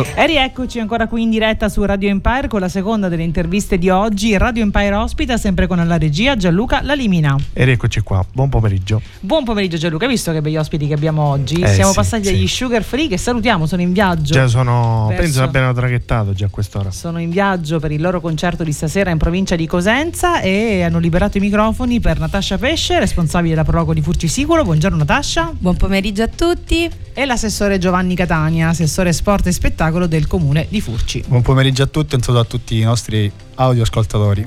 Uccide. E rieccoci ancora qui in diretta su Radio Empire con la seconda delle interviste di oggi. Radio Empire ospita sempre con la regia Gianluca Lalimina. E rieccoci qua, buon pomeriggio. Buon pomeriggio Gianluca, hai visto che begli ospiti che abbiamo oggi? Eh, Siamo sì, passati sì. agli Sugar Free che salutiamo, sono in viaggio. Già sono, Verso- penso abbiano traghettato già a quest'ora. Sono in viaggio per il loro concerto di stasera in provincia di Cosenza e hanno liberato i microfoni per Natascia Pesce, responsabile della Prologo di Furcisicolo. Buongiorno Natascia. Buon pomeriggio a tutti. E l'assessore Giovanni Catania, assessore sport e spettacolo del comune di Furci. Buon pomeriggio a tutti e un saluto a tutti i nostri audioascoltatori.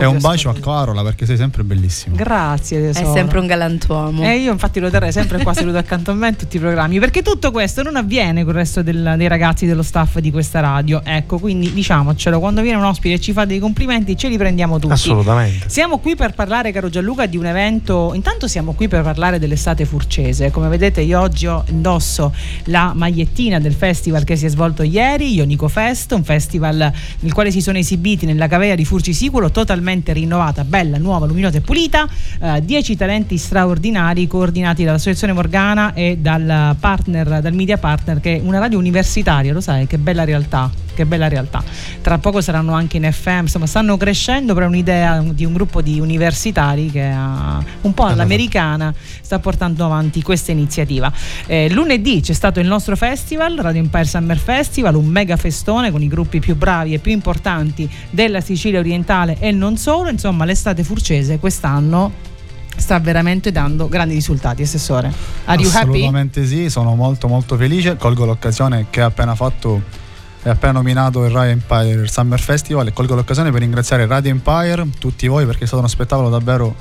E un bacio a Carola perché sei sempre bellissimo. Grazie È tesoro. sempre un galantuomo. E io infatti lo terrei sempre qua seduto accanto a me in tutti i programmi, perché tutto questo non avviene con il resto del- dei ragazzi dello staff di questa radio. Ecco, quindi diciamocelo, quando viene un ospite e ci fa dei complimenti ce li prendiamo tutti. Assolutamente. Siamo qui per parlare, caro Gianluca, di un evento. Intanto siamo qui per parlare dell'estate furcese. Come vedete, io oggi ho indosso la magliettina del festival che si è svolto ieri, Ionico Fest, un festival nel quale si sono esibiti nella cavea di Furci Siculo, totalmente rinnovata, bella, nuova, luminosa e pulita. eh, Dieci talenti straordinari coordinati dall'Associazione Morgana e dal partner, dal media partner, che è una radio universitaria, lo sai, che bella realtà. Che bella realtà. Tra poco saranno anche in FM, insomma, stanno crescendo, però è un'idea di un gruppo di universitari che ha un po' all'americana sta portando avanti questa iniziativa. Eh, lunedì c'è stato il nostro festival, Radio Empire Summer Festival, un mega festone con i gruppi più bravi e più importanti della Sicilia orientale e non solo. Insomma, l'estate furcese quest'anno sta veramente dando grandi risultati, Assessore. Are you happy? Assolutamente sì, sono molto molto felice. Colgo l'occasione che ha appena fatto è appena nominato il Radio Empire Summer Festival e colgo l'occasione per ringraziare Radio Empire, tutti voi perché è stato uno spettacolo davvero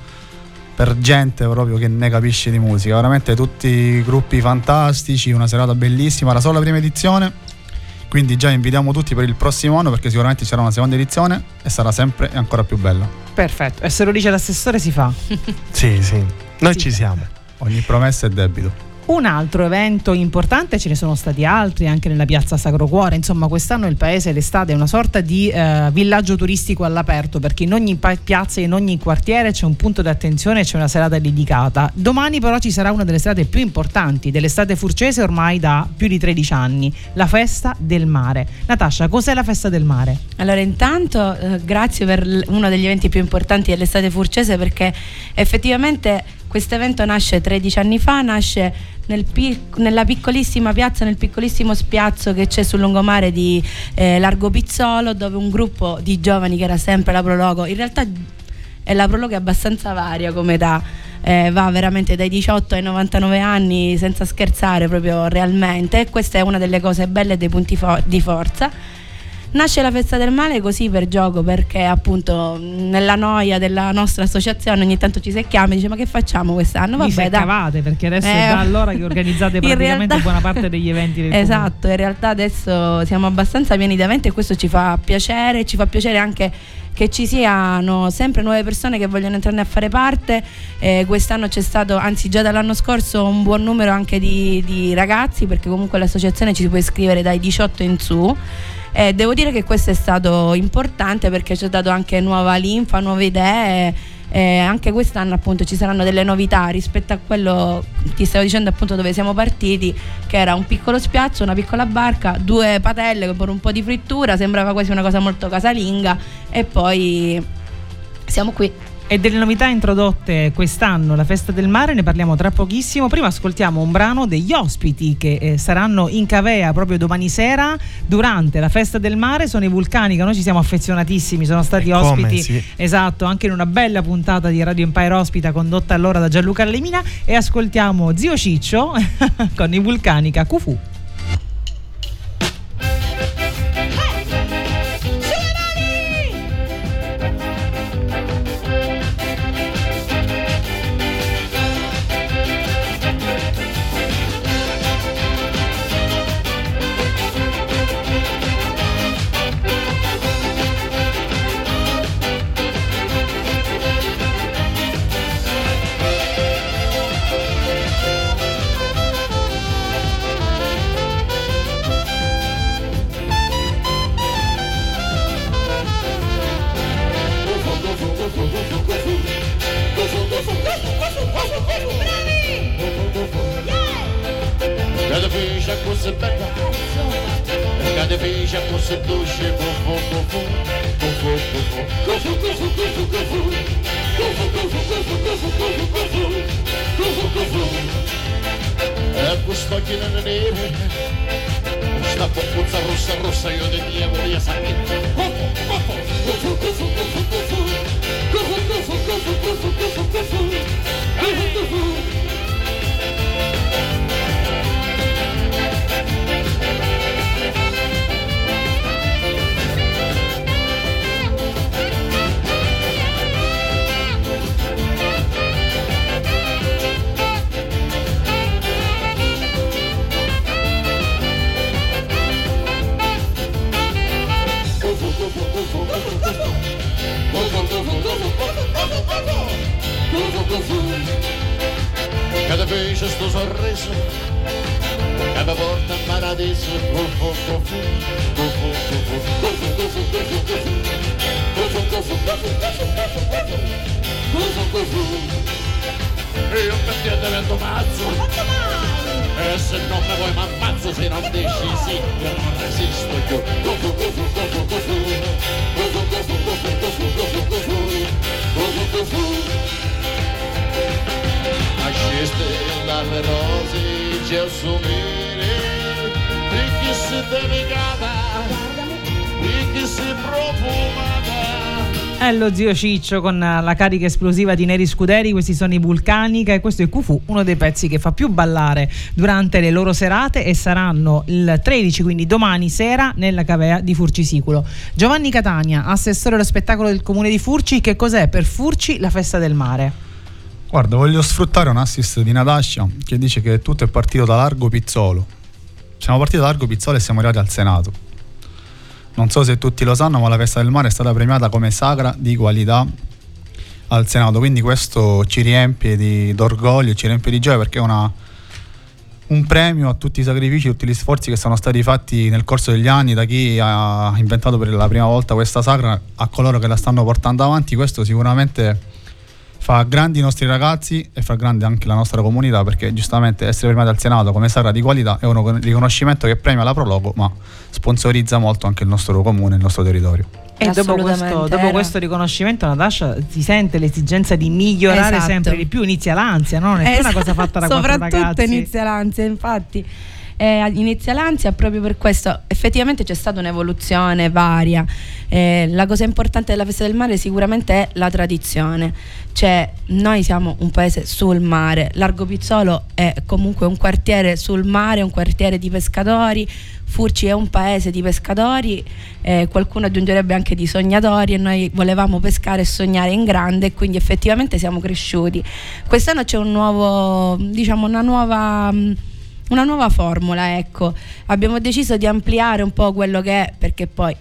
per gente proprio che ne capisce di musica, veramente tutti gruppi fantastici, una serata bellissima, era solo la prima edizione. Quindi già invitiamo tutti per il prossimo anno perché sicuramente ci sarà una seconda edizione e sarà sempre e ancora più bella. Perfetto, e se lo dice l'assessore si fa. Sì, sì. Noi Sì. ci siamo. Ogni promessa è debito. Un altro evento importante, ce ne sono stati altri anche nella piazza Sacro Cuore, insomma quest'anno il paese l'estate è una sorta di eh, villaggio turistico all'aperto perché in ogni piazza e in ogni quartiere c'è un punto di attenzione e c'è una serata dedicata. Domani però ci sarà una delle serate più importanti dell'estate furcese ormai da più di 13 anni, la festa del mare. Natascia, cos'è la festa del mare? Allora, intanto eh, grazie per l- uno degli eventi più importanti dell'estate furcese perché effettivamente questo evento nasce 13 anni fa, nasce nel pic- nella piccolissima piazza, nel piccolissimo spiazzo che c'è sul lungomare di eh, Largo Pizzolo dove un gruppo di giovani che era sempre la Prologo, in realtà e la prologa è abbastanza varia come età, eh, va veramente dai 18 ai 99 anni senza scherzare proprio realmente questa è una delle cose belle e dei punti fo- di forza. Nasce la festa del male così per gioco perché appunto nella noia della nostra associazione ogni tanto ci secchiamo e dice ma che facciamo quest'anno? Vi Vabbè, dai. seccavate perché adesso Eh, è da allora che organizzate praticamente realtà- buona parte degli eventi del comune. Esatto, in realtà adesso siamo abbastanza pieni di eventi e questo ci fa piacere, ci fa piacere anche che ci siano sempre nuove persone che vogliono entrare a fare parte. Eh, quest'anno c'è stato, anzi già dall'anno scorso, un buon numero anche di, di ragazzi perché comunque l'associazione ci si può iscrivere dai 18 in su. Eh, devo dire che questo è stato importante perché ci ha dato anche nuova linfa, nuove idee. Eh, anche quest'anno appunto ci saranno delle novità rispetto a quello ti stavo dicendo appunto dove siamo partiti che era un piccolo spiazzo, una piccola barca, due patelle con un po' di frittura, sembrava quasi una cosa molto casalinga e poi siamo qui. E delle novità introdotte quest'anno, la festa del mare, ne parliamo tra pochissimo. Prima ascoltiamo un brano degli ospiti che eh, saranno in Cavea proprio domani sera durante la festa del mare. Sono i Vulcanica, noi ci siamo affezionatissimi, sono stati E come, ospiti, sì. esatto, anche in una bella puntata di Radio Empire Ospita condotta allora da Gianluca Lemina. E ascoltiamo Zio Ciccio con i Vulcanica Cufu. Vez a coisa bela Cada vez a coisa doce Cufu, cufu Cufu, cufu Cufu, cufu, cufu, cufu Cufu, cufu, cufu, cufu, cufu, cufu Cufu, cufu Ecco sto girando nere Sta popuzza rossa rossa Io di mia voglio sapere Cufu, cufu Cufu, cufu, cufu, cufu Cufu, cufu, Cada vez sto sorriso Cada volta in paradiso Io per te divento mazzo. E se non mi vuoi m'ammazzo Se non dici sì Io non resisto più Cufu, cufu, dalle rose ci assumere e che si profumata È lo zio Ciccio con la carica esplosiva di Neri Scuderi, questi sono i Vulcanica e questo è Cufu, uno dei pezzi che fa più ballare durante le loro serate e saranno il 13, quindi domani sera nella cavea di Furcisiculo. Giovanni Catania, assessore allo spettacolo del comune di Furci, che cos'è per Furci la festa del mare? Guarda, voglio sfruttare un assist di Natascia che dice che tutto è partito da Largo Pizzolo. Siamo partiti da Largo Pizzolo e siamo arrivati al Senato. Non so se tutti lo sanno, ma la festa del mare è stata premiata come sacra di qualità al Senato, quindi questo ci riempie di, d'orgoglio, ci riempie di gioia perché è una, un premio a tutti i sacrifici, tutti gli sforzi che sono stati fatti nel corso degli anni da chi ha inventato per la prima volta questa sacra a coloro che la stanno portando avanti. Questo sicuramente fa grandi i nostri ragazzi e fa grande anche la nostra comunità perché giustamente essere premiati al Senato come sacra di qualità è un riconoscimento che premia la Prologo ma sponsorizza molto anche il nostro comune, il nostro territorio. E dopo questo, dopo questo riconoscimento, Natascia si sente l'esigenza di migliorare Esatto. sempre di più, inizia l'ansia, no? non è più una cosa fatta da quattro Soprattutto ragazzi. inizia l'ansia, infatti. Eh, inizia l'ansia proprio per questo. Effettivamente c'è stata un'evoluzione varia. Eh, la cosa importante della festa del mare sicuramente è la tradizione. Cioè, noi siamo un paese sul mare. Largo Pizzolo è comunque un quartiere sul mare, un quartiere di pescatori. Furci è un paese di pescatori, eh, qualcuno aggiungerebbe anche di sognatori e noi volevamo pescare e sognare in grande e quindi effettivamente siamo cresciuti. Quest'anno c'è un nuovo, diciamo, una nuova, mh, una nuova formula, ecco. Abbiamo deciso di ampliare un po' quello che è, perché poi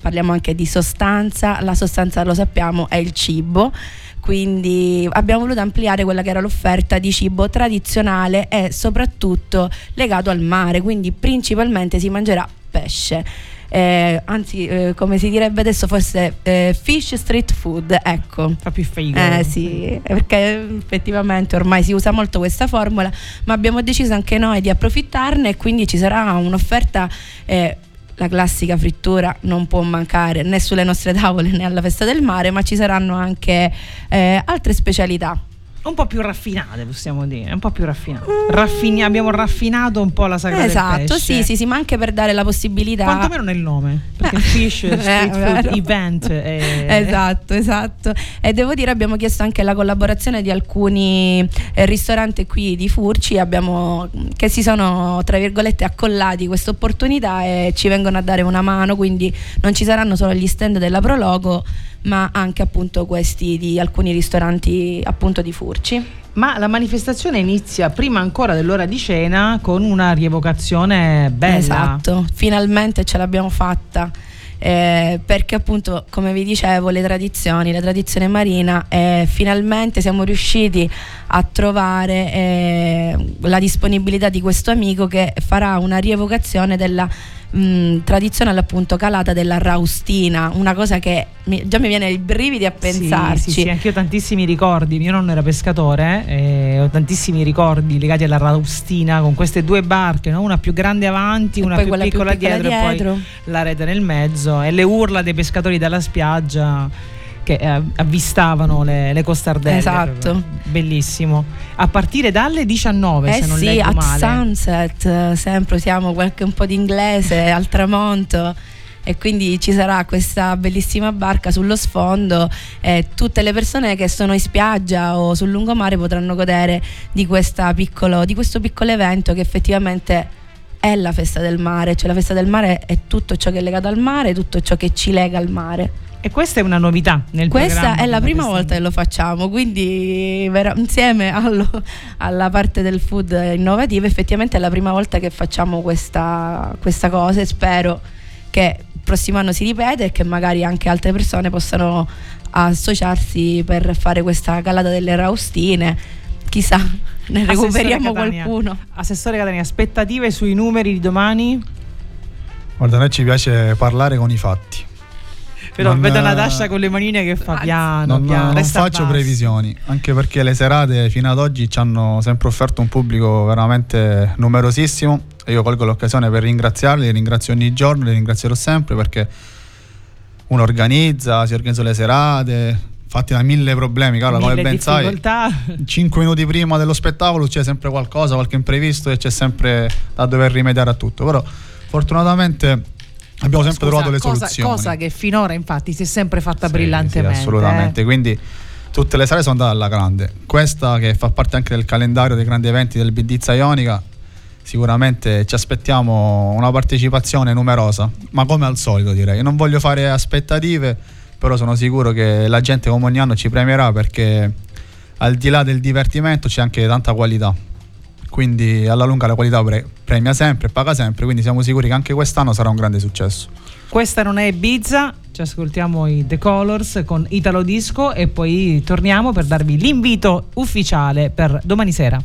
parliamo anche di sostanza, la sostanza lo sappiamo è il cibo. Quindi abbiamo voluto ampliare quella che era l'offerta di cibo tradizionale e soprattutto legato al mare, quindi principalmente si mangerà pesce. Eh, anzi, eh, come si direbbe adesso, forse eh, fish street food, ecco. Fa più figo. Eh sì, perché effettivamente ormai si usa molto questa formula, ma abbiamo deciso anche noi di approfittarne e quindi ci sarà un'offerta eh, la classica frittura non può mancare né sulle nostre tavole né alla festa del mare, ma ci saranno anche eh, altre specialità un po' più raffinate, possiamo dire, un po' più raffinate. Raffini- abbiamo raffinato un po' la sagra esatto, sì, sì, sì, ma anche per dare la possibilità. Quantomeno nel nome, perché il Fish Eh, Street Food vero. Event è... Esatto, esatto. E devo dire abbiamo chiesto anche la collaborazione di alcuni eh, ristoranti qui di Furci abbiamo- che si sono tra virgolette accollati questa opportunità e ci vengono a dare una mano, quindi non ci saranno solo gli stand della Prologo, ma anche appunto questi di alcuni ristoranti appunto di Furci. Ma la manifestazione inizia prima ancora dell'ora di cena con una rievocazione bella. Esatto, finalmente ce l'abbiamo fatta. eh, perché appunto come vi dicevo le tradizioni, la tradizione marina e finalmente siamo riusciti a trovare eh, la disponibilità di questo amico che farà una rievocazione della mh, tradizionale appunto calata della raustina, una cosa che mi- già mi viene i brividi a pensarci. Sì, sì, sì, anch'io ho tantissimi ricordi. Mio nonno era pescatore e ho tantissimi ricordi legati alla Raustina con queste due barche, no? una più grande avanti, E una più quella più piccola, piccola dietro, e dietro. poi la rete nel mezzo e le urla dei pescatori dalla spiaggia che eh, avvistavano le, le costardelle. Esatto. Bellissimo. A partire dalle 19, Eh se non sì, leggo male. sunset, eh, sempre usiamo qualche un po' di inglese al tramonto e quindi ci sarà questa bellissima barca sullo sfondo e tutte le persone che sono in spiaggia o sul lungomare potranno godere di, piccolo, di questo piccolo evento che effettivamente è la festa del mare, cioè la festa del mare è tutto ciò che è legato al mare, tutto ciò che ci lega al mare. E questa è una novità nel Questa programma è la prima volta che lo facciamo, quindi vera- insieme allo- alla parte del food innovativo effettivamente è la prima volta che facciamo questa, questa cosa e spero che il prossimo anno si ripeta e che magari anche altre persone possano associarsi per fare questa calata delle raustine. Chissà, ne recuperiamo Catania. qualcuno. Assessore Catania, aspettative sui numeri di domani? Guarda, a noi ci piace parlare con i fatti. Però Non, vedo eh, Natascia con le manine che fa piano, non, piano. non faccio basso. previsioni, anche perché le serate fino ad oggi ci hanno sempre offerto un pubblico veramente numerosissimo. E io colgo l'occasione per ringraziarli, li ringrazio ogni giorno, li ringrazierò sempre perché uno organizza, si organizzano le serate, fatti da mille problemi, Carla, come ben sai. difficoltà. 5 minuti prima dello spettacolo c'è sempre qualcosa, qualche imprevisto e c'è sempre da dover rimediare a tutto. Però fortunatamente abbiamo sempre Scusa, trovato le cosa, soluzioni. Cosa che finora infatti si è sempre fatta Sì, brillantemente. sì, assolutamente. eh. Quindi tutte le sale sono andate alla grande. Questa che fa parte anche del calendario dei grandi eventi del Bidizza Ionica. Sicuramente ci aspettiamo una partecipazione numerosa, ma come al solito direi. Non voglio fare aspettative, però sono sicuro che la gente come ogni anno ci premierà perché al di là del divertimento c'è anche tanta qualità. Quindi alla lunga la qualità pre- premia sempre, paga sempre, quindi siamo sicuri che anche quest'anno sarà un grande successo. Questa non è Ibiza, ci ascoltiamo i The Colors con Italo Disco e poi torniamo per darvi l'invito ufficiale per domani sera.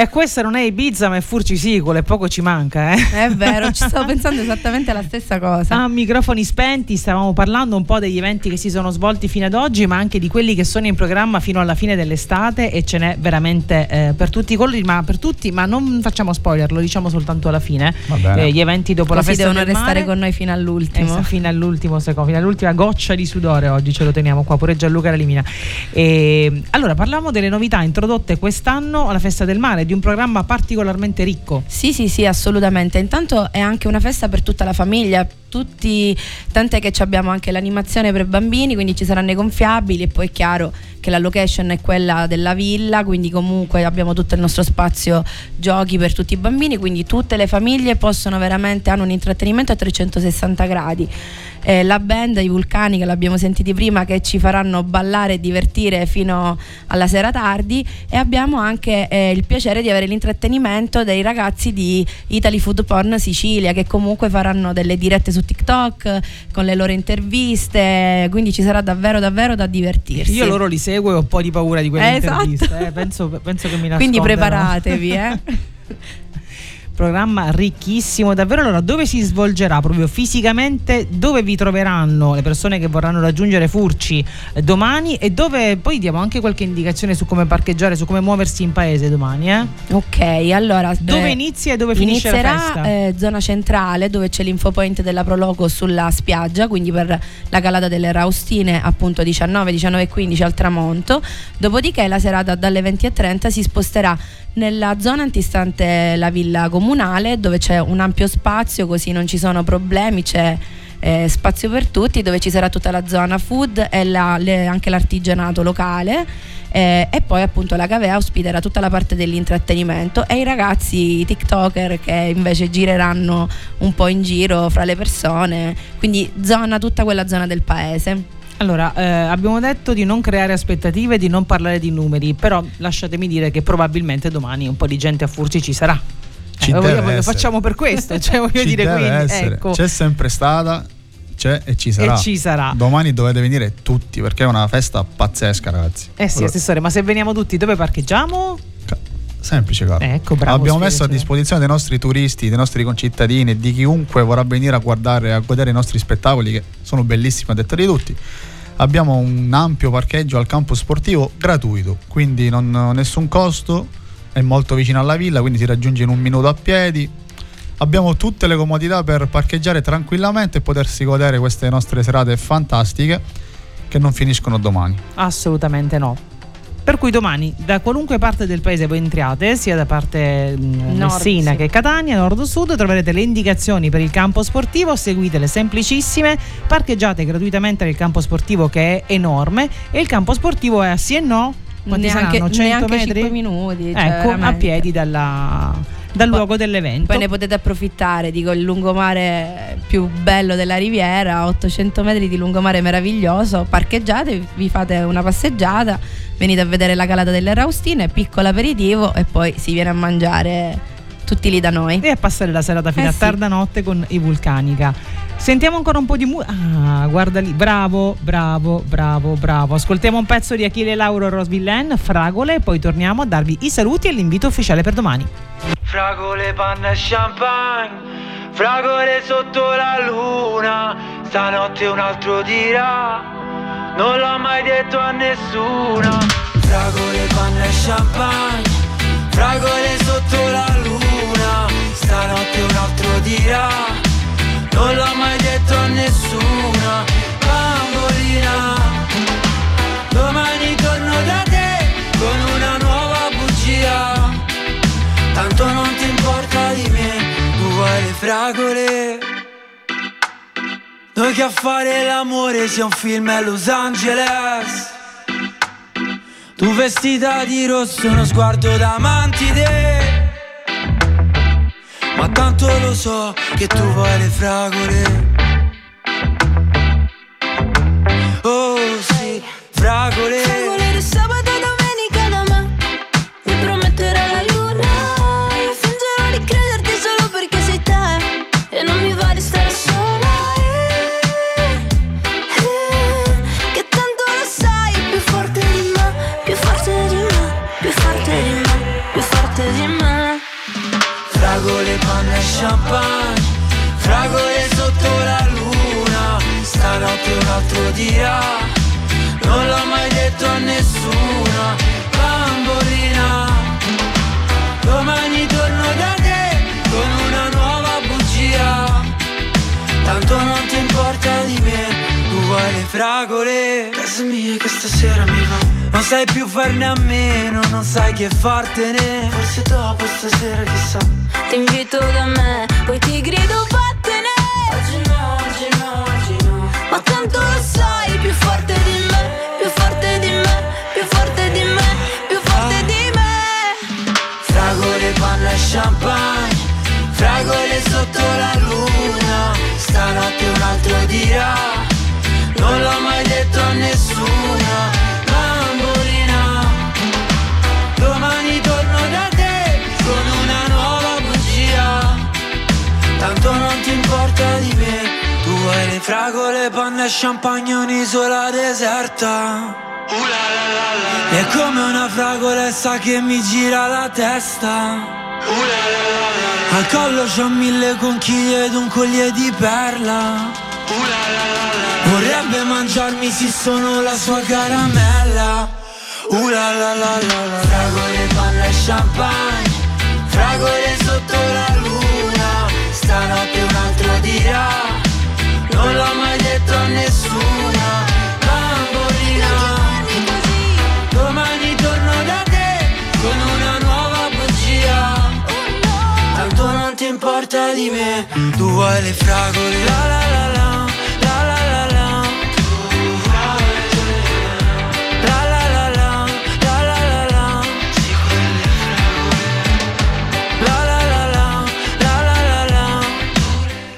E questa non è Ibiza, ma è Furci Sicolo, e poco ci manca, eh. È vero, ci stavo pensando esattamente la stessa cosa. A microfoni spenti stavamo parlando un po' degli eventi che si sono svolti fino ad oggi, ma anche di quelli che sono in programma fino alla fine dell'estate e ce n'è veramente eh, per tutti i colori, ma per tutti, ma non facciamo spoiler, lo diciamo soltanto alla fine. Va bene. Eh, gli eventi dopo la Così festa devono del restare mare. con noi fino all'ultimo. Esa, fino all'ultimo secondo, fino all'ultima goccia di sudore oggi ce lo teniamo qua, pure Gianluca Ralimina. E, allora parliamo delle novità introdotte quest'anno alla Festa del Mare, di un programma particolarmente ricco. Sì, sì, sì, assolutamente. Intanto è anche una festa per tutta la famiglia. Tutti, tant'è che abbiamo anche l'animazione per bambini, quindi ci saranno i gonfiabili e poi è chiaro che la location è quella della villa, quindi comunque abbiamo tutto il nostro spazio giochi per tutti i bambini, quindi tutte le famiglie possono veramente hanno un intrattenimento a 360 gradi. Eh, la band, i vulcani che l'abbiamo sentiti prima, che ci faranno ballare e divertire fino alla sera tardi e abbiamo anche eh, il piacere di avere l'intrattenimento dei ragazzi di Italy Food Porn Sicilia che comunque faranno delle dirette su TikTok con le loro interviste, quindi ci sarà davvero davvero da divertirsi. Io loro li seguo e ho un po' di paura di quelle Eh, esatto. interviste. eh, penso, penso che mi Quindi nasconderanno. preparatevi, eh. Programma ricchissimo, davvero. Allora, dove si svolgerà proprio fisicamente? Dove vi troveranno le persone che vorranno raggiungere Furci eh, domani? E dove poi diamo anche qualche indicazione su come parcheggiare, su come muoversi in paese domani? Eh? Ok, allora Dove eh, inizia e dove finisce la festa? eh, zona centrale dove c'è l'infopoint della Prologo sulla spiaggia, quindi per la calata delle Raustine appunto 19, 19 e 15 al tramonto. Dopodiché la serata dalle 20.30 si sposterà nella zona antistante la villa comunale dove c'è un ampio spazio così non ci sono problemi, c'è eh, spazio per tutti dove ci sarà tutta la zona food e la- le- anche l'artigianato locale eh, e poi appunto la Cavea ospiterà tutta la parte dell'intrattenimento e i ragazzi tiktoker che invece gireranno un po' in giro fra le persone quindi zona tutta quella zona del paese Allora, eh, abbiamo detto di non creare aspettative, di non parlare di numeri, però lasciatemi dire che probabilmente domani un po' di gente a Furci ci sarà. Eh, voglio- lo facciamo per questo, cioè voglio Ci dire quindi, ecco. C'è sempre stata, c'è e ci sarà. E ci sarà. Domani dovete venire tutti perché è una festa pazzesca, ragazzi. Eh sì, Allora, assessore, ma se veniamo tutti dove parcheggiamo? ca- Semplice, caro. Ecco, bravo. Abbiamo messo a disposizione dei nostri turisti, dei nostri concittadini, di chiunque vorrà venire a guardare, a godere i nostri spettacoli che sono bellissimi a detta di tutti. Abbiamo un ampio parcheggio al campo sportivo gratuito, quindi non, nessun costo, è molto vicino alla villa, quindi si raggiunge in un minuto a piedi. Abbiamo tutte le comodità per parcheggiare tranquillamente e potersi godere queste nostre serate fantastiche che non finiscono domani. Assolutamente no. Per cui domani da qualunque parte del paese voi entriate, sia da parte mh, Nord, Messina sì. che Catania, nord o sud, troverete le indicazioni per il campo sportivo, seguitele semplicissime, parcheggiate gratuitamente nel campo sportivo che è enorme e il campo sportivo è a sì e no, quanti neanche, saranno? 100 neanche metri? 5 minuti cioè, ecco, a veramente. piedi dalla, dal luogo dell'evento. Poi ne potete approfittare, dico il lungomare più bello della riviera, 800 metri di lungomare meraviglioso, parcheggiate, vi fate una passeggiata, venite a vedere la calata delle Raustine, piccolo aperitivo e poi si viene a mangiare tutti lì da noi. e a passare la serata fino Eh a sì. tarda notte con i Vulcanica. Sentiamo ancora un po' di musica. Ah, guarda lì, bravo, bravo, bravo, bravo. Ascoltiamo un pezzo di Achille Lauro Rosvillen, Fragole, e poi torniamo a darvi i saluti e l'invito ufficiale per domani. Fragole, panna e champagne, fragole sotto la luna, stanotte un altro dirà, non l'ho mai detto a nessuno. Fragole, panna e champagne, fragole sotto la luna, stanotte un altro dirà, non l'ho mai detto a nessuno. Bambolina, domani torno da te con una nuova bugia. Tanto non ti importa di me, tu vuoi le fragole. Noi che a fare l'amore sia un film a Los Angeles. Tu vestita di rosso, uno sguardo da mantide. Ma tanto lo so che tu vuoi le fragole. Oh sì, fragole. Fragole di sabato e champagne. Fragole sotto la luna Stanotte un altro dirà Non l'ho mai detto a nessuno Bambolina. Domani torno da te Con una nuova bugia. Tanto non ti importa di me Tu vuoi le fragole? Casa mia che stasera mi va. Non sai più farne a meno Non sai che fartene. Forse dopo stasera chissà. Ti invito da me Poi ti grido vattene! Oggi no, oggi no, oggi no. Ma tanto lo sai Più forte di me Più forte di me Più forte di me Più forte di me. Fragole, panna e champagne Fragole sotto la luna. Stanotte un altro dirà a nessuno Bambolina. Domani torno da te Con una nuova bugia. Tanto non ti importa di me Tu vuoi le fragole, panna e champagne Un'isola deserta. È come una fragolessa che mi gira la testa. Al collo c'ho mille conchiglie ed un collier di perla Vorrebbe mangiarmi se sono la sua caramella. Uh la la la la. La Fragole, panna e champagne. Fragole sotto la luna. Stanotte un altro dirà Non l'ho mai detto a nessuno Bambolina Domani torno da te con una nuova bugia. Tanto non ti importa di me Tu vuoi le fragole la la la La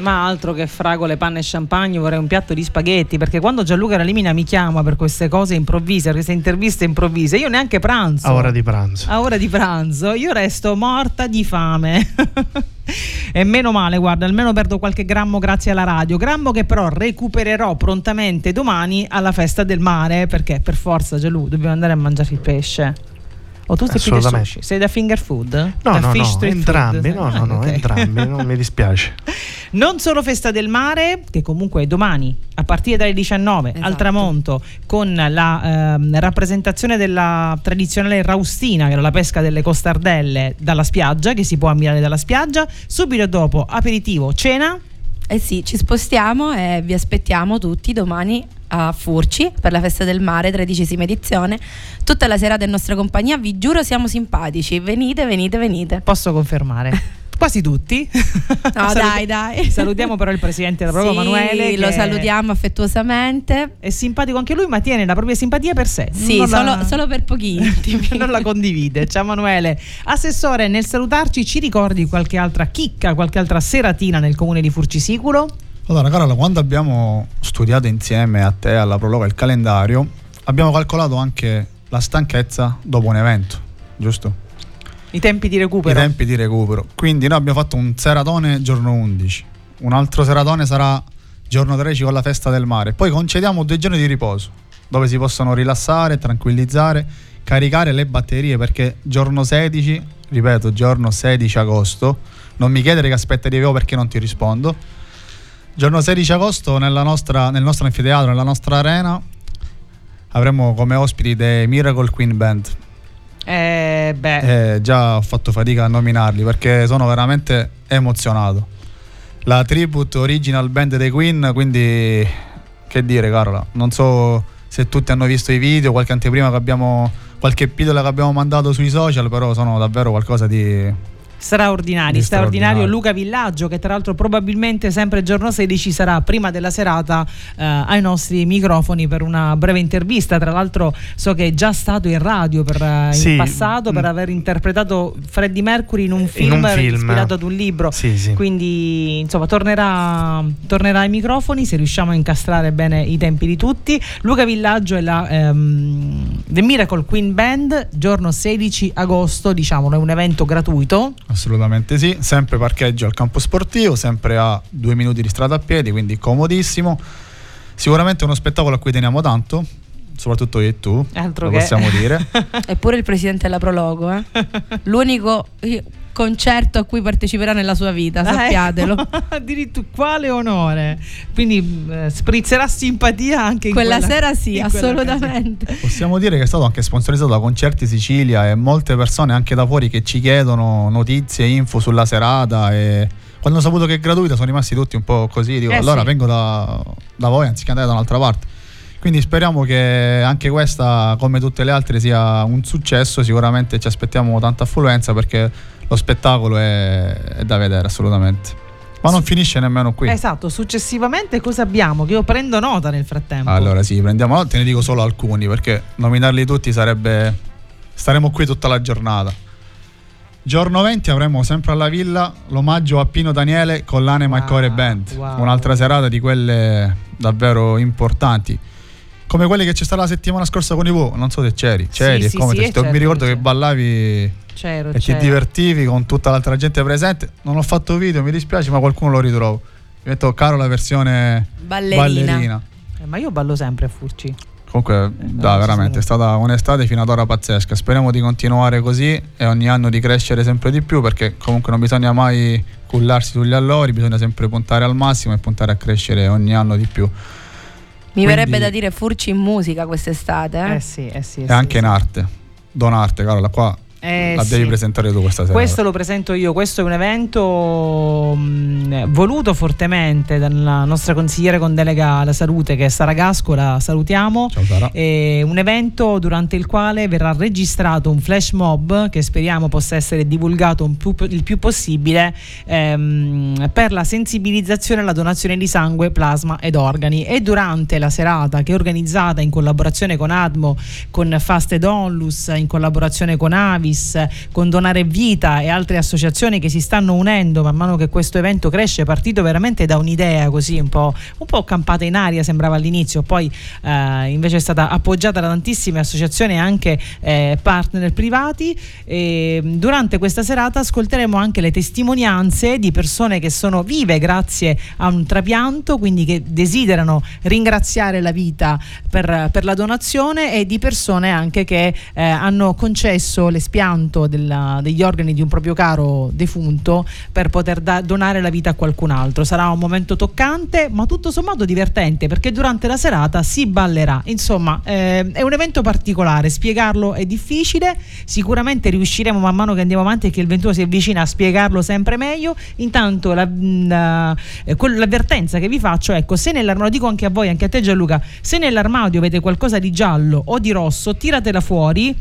Ma altro che fragole, panne e champagne, vorrei un piatto di spaghetti, perché quando Gianluca Ralimina mi chiama per queste cose improvvise, queste interviste improvvise, io neanche pranzo. A ora di pranzo. a ora di pranzo, io resto morta di fame. e meno male, guarda, almeno perdo qualche grammo grazie alla radio. Grammo che però recupererò prontamente domani alla festa del mare, perché per forza, Gianlu, dobbiamo andare a mangiare il pesce. O tu sei più da Assolutamente. sushi? Sei da finger food? No, da no, fish no, entrambi, food? no, no, no, ok. entrambi, non mi dispiace. Non solo Festa del Mare, che comunque è domani a partire dalle 19 al Esatto. tramonto con la ehm, rappresentazione della tradizionale raustina, che era la pesca delle costardelle dalla spiaggia, che si può ammirare dalla spiaggia. Subito dopo aperitivo, cena. Eh sì, ci spostiamo e vi aspettiamo tutti domani a Furci per la festa del mare, tredicesima edizione. Tutta la serata in nostra compagnia, vi giuro siamo simpatici. Venite, venite, venite. Posso confermare. quasi tutti. No, Saluti- dai, dai. Salutiamo però il presidente della propria Sì, Manuele. lo che salutiamo affettuosamente. È simpatico anche lui, ma tiene la propria simpatia per sé. Sì, Non solo, la- solo per pochi intimi. non la condivide. Ciao Manuele. Assessore, nel salutarci ci ricordi qualche altra chicca, qualche altra seratina nel comune di Furcisiculo? Allora, Carola, quando abbiamo studiato insieme a te alla prologa il calendario, abbiamo calcolato anche la stanchezza dopo un evento, giusto? I tempi di I recupero. tempi di recupero. Quindi noi abbiamo fatto un seratone giorno 11, un altro seratone sarà giorno 13 con la festa del mare, poi concediamo due giorni di riposo, dove si possono rilassare, tranquillizzare, caricare le batterie, perché giorno 16, ripeto, giorno 16 agosto, non mi chiedere che aspettative avevo perché non ti rispondo. Giorno 16 agosto nostra- nel nostro anfiteatro, nella nostra arena, avremo come ospiti The Miracle Queen Band. Eh, beh, Eh, già ho fatto fatica a nominarli perché sono veramente emozionato. La tribute original band dei Queen, quindi che dire Carola, non so se tutti hanno visto i video, qualche anteprima che abbiamo, qualche pillola che abbiamo mandato sui social, però sono davvero qualcosa di... straordinari, Di straordinario straordinario. Luca Villaggio che tra l'altro probabilmente sempre giorno 16 sarà prima della serata eh, ai nostri microfoni per una breve intervista. Tra l'altro so che è già stato in radio per, eh, Sì, in passato per mm. aver interpretato Freddie Mercury in un film, un film. ispirato ad un libro. Sì, sì. Quindi insomma tornerà, tornerà ai microfoni se riusciamo a incastrare bene i tempi di tutti. Luca Villaggio e la ehm, The Miracle Queen Band, giorno 16 agosto, diciamolo, è un evento gratuito. Assolutamente sì, sempre parcheggio al campo sportivo, sempre a due minuti di strada a piedi, quindi comodissimo. Sicuramente uno spettacolo a cui teniamo tanto, soprattutto io e tu, Altro lo che. possiamo dire. Eppure il presidente della Prologo, eh. L'unico concerto a cui parteciperà nella sua vita, Ah, sappiatelo. ecco. Addirittura quale onore. Quindi eh, sprizzerà simpatia anche in Quella quella sera sì, in quella assolutamente. Possiamo dire che è stato anche sponsorizzato da Concerti Sicilia e molte persone anche da fuori che ci chiedono notizie, info sulla serata e quando hanno saputo che è gratuita sono rimasti tutti un po' così, dico Eh, allora sì. vengo da, da voi anziché andare da un'altra parte. Quindi speriamo che anche questa, come tutte le altre, sia un successo. Sicuramente ci aspettiamo tanta affluenza perché lo spettacolo è, è da vedere assolutamente. Ma non finisce nemmeno qui. Esatto, successivamente cosa abbiamo? Che io prendo nota nel frattempo. Allora sì, prendiamo, no, te ne dico solo alcuni perché nominarli tutti sarebbe... Staremo qui tutta la giornata. Giorno 20 avremo sempre alla villa l'omaggio a Pino Daniele con l'Anima e Wow, Core Band. wow. Un'altra serata di quelle davvero importanti. Come quelle che c'è stata la settimana scorsa con i Vo, non so se c'eri. C'eri, Sì, e sì, come sì, certo, mi ricordo che certo. ballavi C'ero, e ti c'ero. divertivi con tutta l'altra gente presente. Non ho fatto video, mi dispiace, ma qualcuno lo ritrovo. Mi metto caro la versione Ballerina. ballerina. Eh, ma io ballo sempre a Furci. Comunque, da, no, veramente, è stata un'estate fino ad ora pazzesca. Speriamo di continuare così e ogni anno di crescere sempre di più perché comunque non bisogna mai cullarsi sugli allori, bisogna sempre puntare al massimo e puntare a crescere ogni anno di più. Mi Quindi- verrebbe da dire furci in musica quest'estate. Eh? Eh sì, eh sì. eh E sì, anche sì. in arte. Donarte, Carola, qua Eh, la sì. devi presentare tu questa sera. Questo lo presento io, questo è un evento mh, voluto fortemente dalla nostra consigliere con delega alla salute che è Sara Gasco, la salutiamo. Ciao Sara. È un evento durante il quale verrà registrato un flash mob che speriamo possa essere divulgato più- il più possibile ehm, per la sensibilizzazione alla donazione di sangue, plasma ed organi e durante la serata che è organizzata in collaborazione con Admo, con Fast ed Onlus, in collaborazione con Avis, con Donare Vita e altre associazioni che si stanno unendo man mano che questo evento cresce, è partito veramente da un'idea così un po', un po' campata in aria sembrava all'inizio, poi eh, invece è stata appoggiata da tantissime associazioni e anche eh, partner privati. E durante questa serata ascolteremo anche le testimonianze di persone che sono vive grazie a un trapianto, quindi che desiderano ringraziare la vita per, per la donazione e di persone anche che eh, hanno concesso l'espianto della- degli organi di un proprio caro defunto per poter da- donare la vita a qualcun altro. Sarà un momento toccante, ma tutto sommato divertente perché durante la serata si ballerà. Insomma, eh, è un evento particolare, spiegarlo è difficile, sicuramente riusciremo man mano che andiamo avanti e che il 21 si avvicina a spiegarlo sempre meglio. Intanto la- la- eh, l'avvertenza che vi faccio, ecco, se nell'armadio, lo dico anche a voi, anche a te Gianluca, se nell'armadio avete qualcosa di giallo o di rosso, tiratela fuori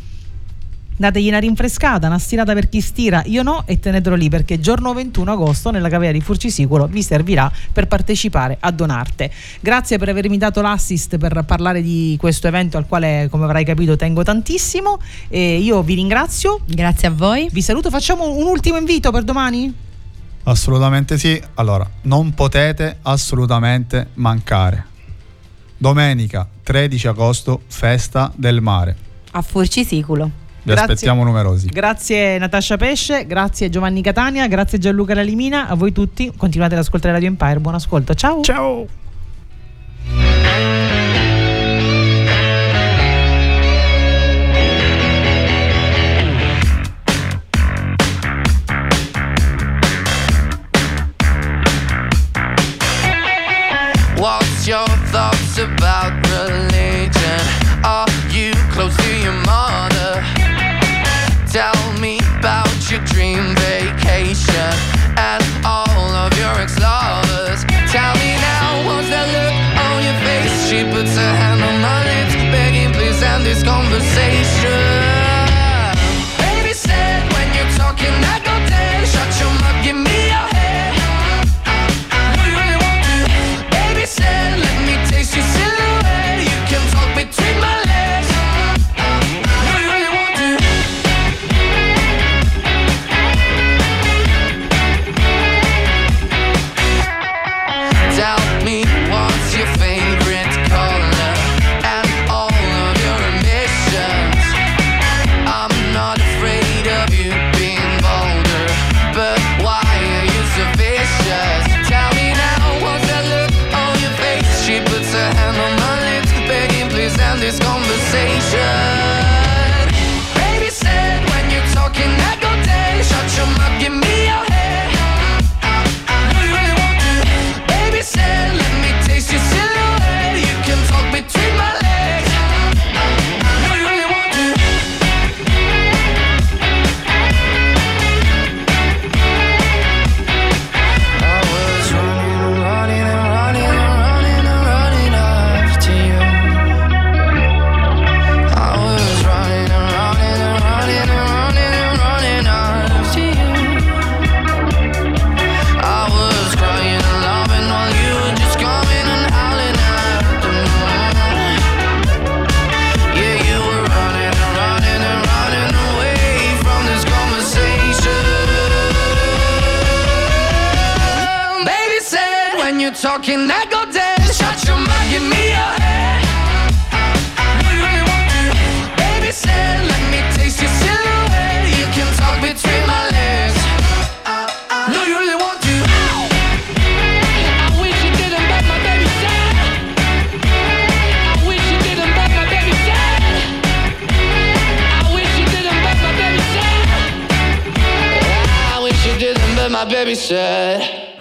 dategli una rinfrescata, una stirata per chi stira, io no e tenetelo lì perché giorno 21 agosto nella cavea di Furcisicolo vi servirà per partecipare a Donarte. Grazie per avermi dato l'assist per parlare di questo evento al quale come avrai capito tengo tantissimo e io vi ringrazio. Grazie a voi. Vi saluto, facciamo un ultimo invito per domani? Assolutamente sì. Allora, non potete assolutamente mancare. Domenica 13 agosto, festa del mare. A Furcisicolo. Vi aspettiamo numerosi. Grazie Natascia Pesce, grazie Giovanni Catania, grazie Gianluca Lalimina, a voi tutti. Continuate ad ascoltare Radio Empire. Buon ascolto. Ciao. Ciao. What's your thoughts about religion? Tell me about your dream vacation and all of your ex-lovers. Tell me now, what's that look on your face? She puts her hand on my lips, begging please end this conversation.